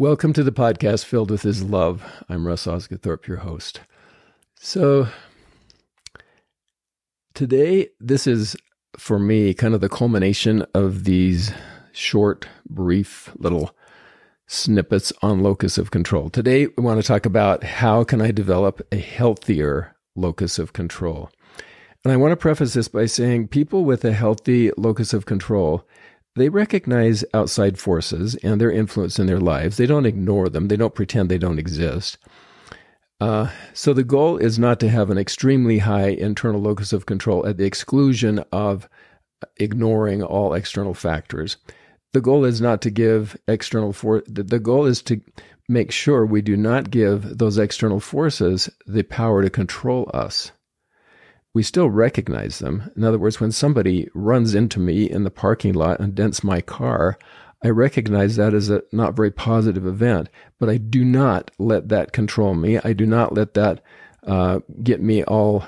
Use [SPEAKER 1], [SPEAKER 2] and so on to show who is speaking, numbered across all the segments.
[SPEAKER 1] Welcome to the podcast filled with His love. I'm Russ Osguthorpe, your host. So, today, this is for me kind of the culmination of these short, brief little snippets on locus of control. Today, we want to talk about how can I develop a healthier locus of control. And I want to preface this by saying people with a healthy locus of control they recognize outside forces and their influence in their lives. They don't ignore them, they don't pretend they don't exist. Uh, so the goal is not to have an extremely high internal locus of control at the exclusion of ignoring all external factors. The goal is not to give external for the goal is to make sure we do not give those external forces the power to control us we still recognize them. In other words, when somebody runs into me in the parking lot and dents my car, I recognize that as a not very positive event, but I do not let that control me. I do not let that uh, get me all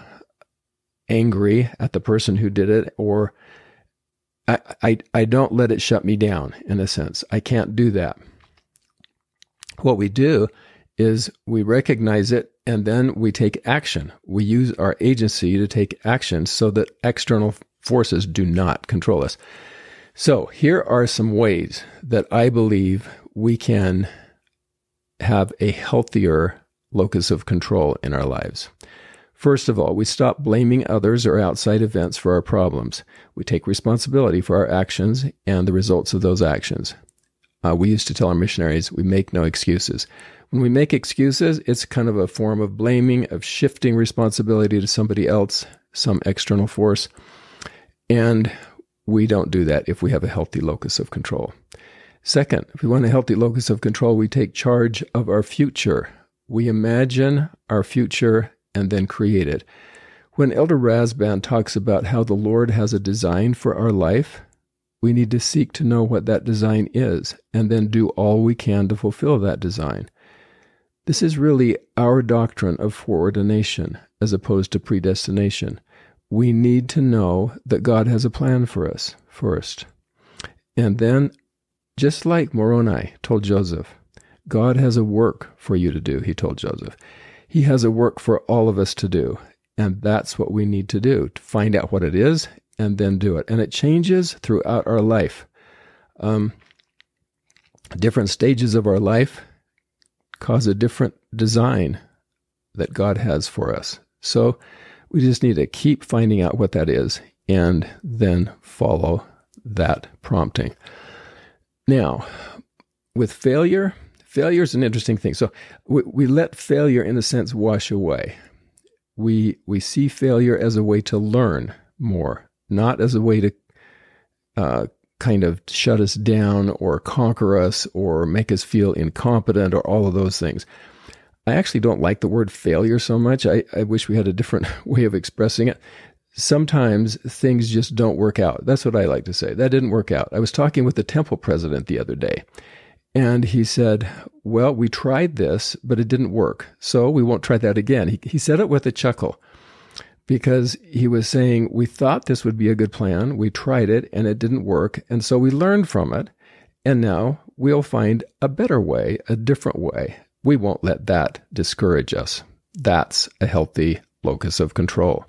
[SPEAKER 1] angry at the person who did it, or I, I, I don't let it shut me down, in a sense. I can't do that. What we do is we recognize it and then we take action. We use our agency to take action so that external forces do not control us. So, here are some ways that I believe we can have a healthier locus of control in our lives. First of all, we stop blaming others or outside events for our problems. We take responsibility for our actions and the results of those actions. Uh, we used to tell our missionaries, we make no excuses. When we make excuses, it's kind of a form of blaming, of shifting responsibility to somebody else, some external force. And we don't do that if we have a healthy locus of control. Second, if we want a healthy locus of control, we take charge of our future. We imagine our future and then create it. When Elder Rasband talks about how the Lord has a design for our life, we need to seek to know what that design is and then do all we can to fulfill that design. This is really our doctrine of foreordination as opposed to predestination. We need to know that God has a plan for us first. And then, just like Moroni told Joseph, God has a work for you to do, he told Joseph. He has a work for all of us to do. And that's what we need to do to find out what it is and then do it. And it changes throughout our life. Um, different stages of our life cause a different design that God has for us. So we just need to keep finding out what that is and then follow that prompting. Now, with failure, failure is an interesting thing. So we, we let failure, in a sense, wash away. We we see failure as a way to learn more, not as a way to uh, kind of shut us down or conquer us or make us feel incompetent or all of those things. I actually don't like the word failure so much. I, I wish we had a different way of expressing it. Sometimes things just don't work out. That's what I like to say. That didn't work out. I was talking with the temple president the other day, and he said, Well, we tried this, but it didn't work. So we won't try that again. He, he said it with a chuckle because he was saying, We thought this would be a good plan. We tried it and it didn't work. And so we learned from it. And now we'll find a better way, a different way. We won't let that discourage us. That's a healthy locus of control.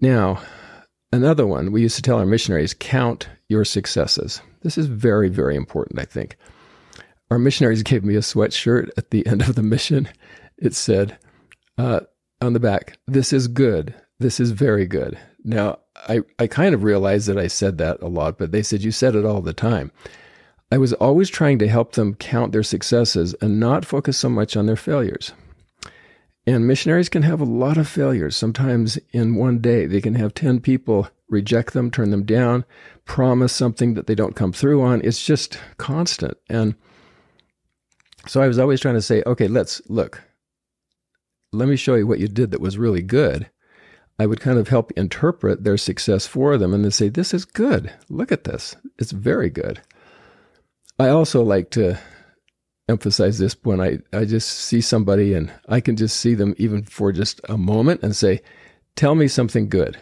[SPEAKER 1] Now, another one we used to tell our missionaries count your successes. This is very, very important, I think. Our missionaries gave me a sweatshirt at the end of the mission. It said, uh, on the back, this is good. This is very good. Now, I, I kind of realized that I said that a lot, but they said, You said it all the time. I was always trying to help them count their successes and not focus so much on their failures. And missionaries can have a lot of failures. Sometimes in one day, they can have 10 people reject them, turn them down, promise something that they don't come through on. It's just constant. And so I was always trying to say, okay, let's look, let me show you what you did that was really good. I would kind of help interpret their success for them and then say, This is good. Look at this. It's very good. I also like to emphasize this when I, I just see somebody and I can just see them even for just a moment and say, Tell me something good.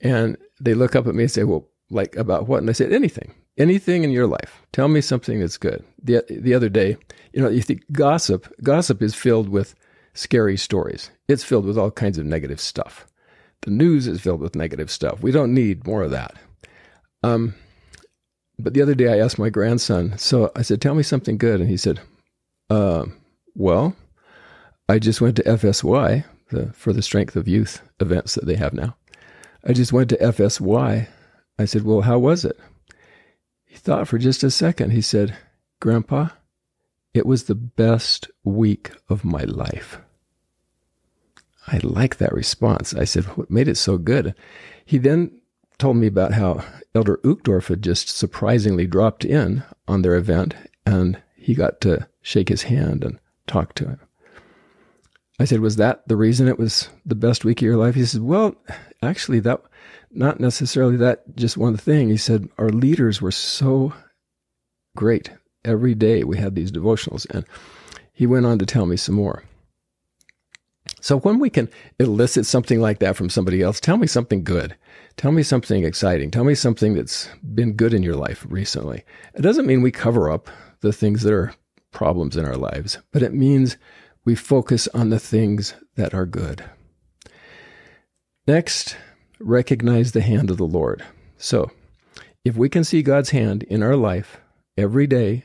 [SPEAKER 1] And they look up at me and say, Well, like about what? And I said, Anything. anything in your life. Tell me something that's good. The, the other day, you know, you think gossip, gossip is filled with scary stories. It's filled with all kinds of negative stuff. The news is filled with negative stuff. We don't need more of that. Um, but the other day I asked my grandson, so I said, Tell me something good. And he said, uh, Well, I just went to FSY the, for the Strength of Youth events that they have now. I just went to FSY. I said, Well, how was it? He thought for just a second. He said, Grandpa, it was the best week of my life. I like that response. I said, What made it so good? He then told me about how Elder Uchtdorf had just surprisingly dropped in on their event and he got to shake his hand and talk to him. I said, Was that the reason it was the best week of your life? He said, Well, actually, that not necessarily that just one thing. He said, Our leaders were so great. Every day we had these devotionals. And he went on to tell me some more. So when we can elicit something like that from somebody else, tell me something good. Tell me something exciting. Tell me something that's been good in your life recently. It doesn't mean we cover up the things that are problems in our lives, but it means we focus on the things that are good. Next, recognize the hand of the Lord. So, if we can see God's hand in our life every day,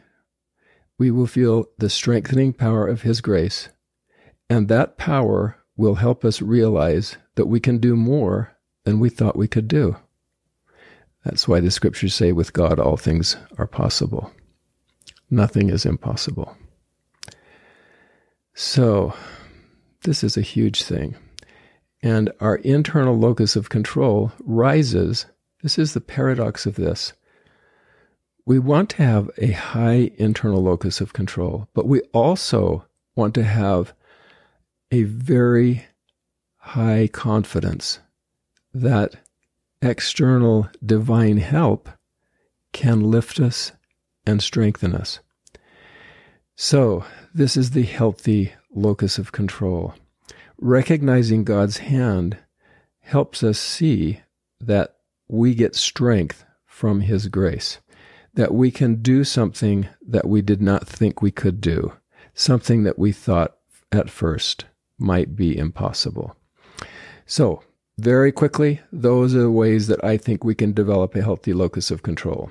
[SPEAKER 1] we will feel the strengthening power of His grace and that power will help us realize that we can do more than we thought we could do. That's why the scriptures say, with God, all things are possible. Nothing is impossible. So, this is a huge thing. And our internal locus of control rises. This is the paradox of this. We want to have a high internal locus of control, but we also want to have a very high confidence that external divine help can lift us and strengthen us. So, this is the healthy locus of control. Recognizing God's hand helps us see that we get strength from His grace, that we can do something that we did not think we could do, something that we thought at first might be impossible. So, very quickly, those are the ways that I think we can develop a healthy locus of control.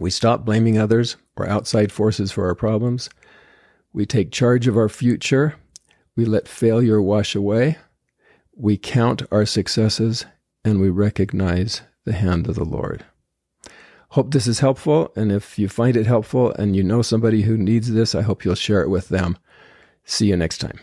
[SPEAKER 1] We stop blaming others or outside forces for our problems. We take charge of our future. We let failure wash away. We count our successes and we recognize the hand of the Lord. Hope this is helpful. And if you find it helpful and you know somebody who needs this, I hope you'll share it with them. See you next time.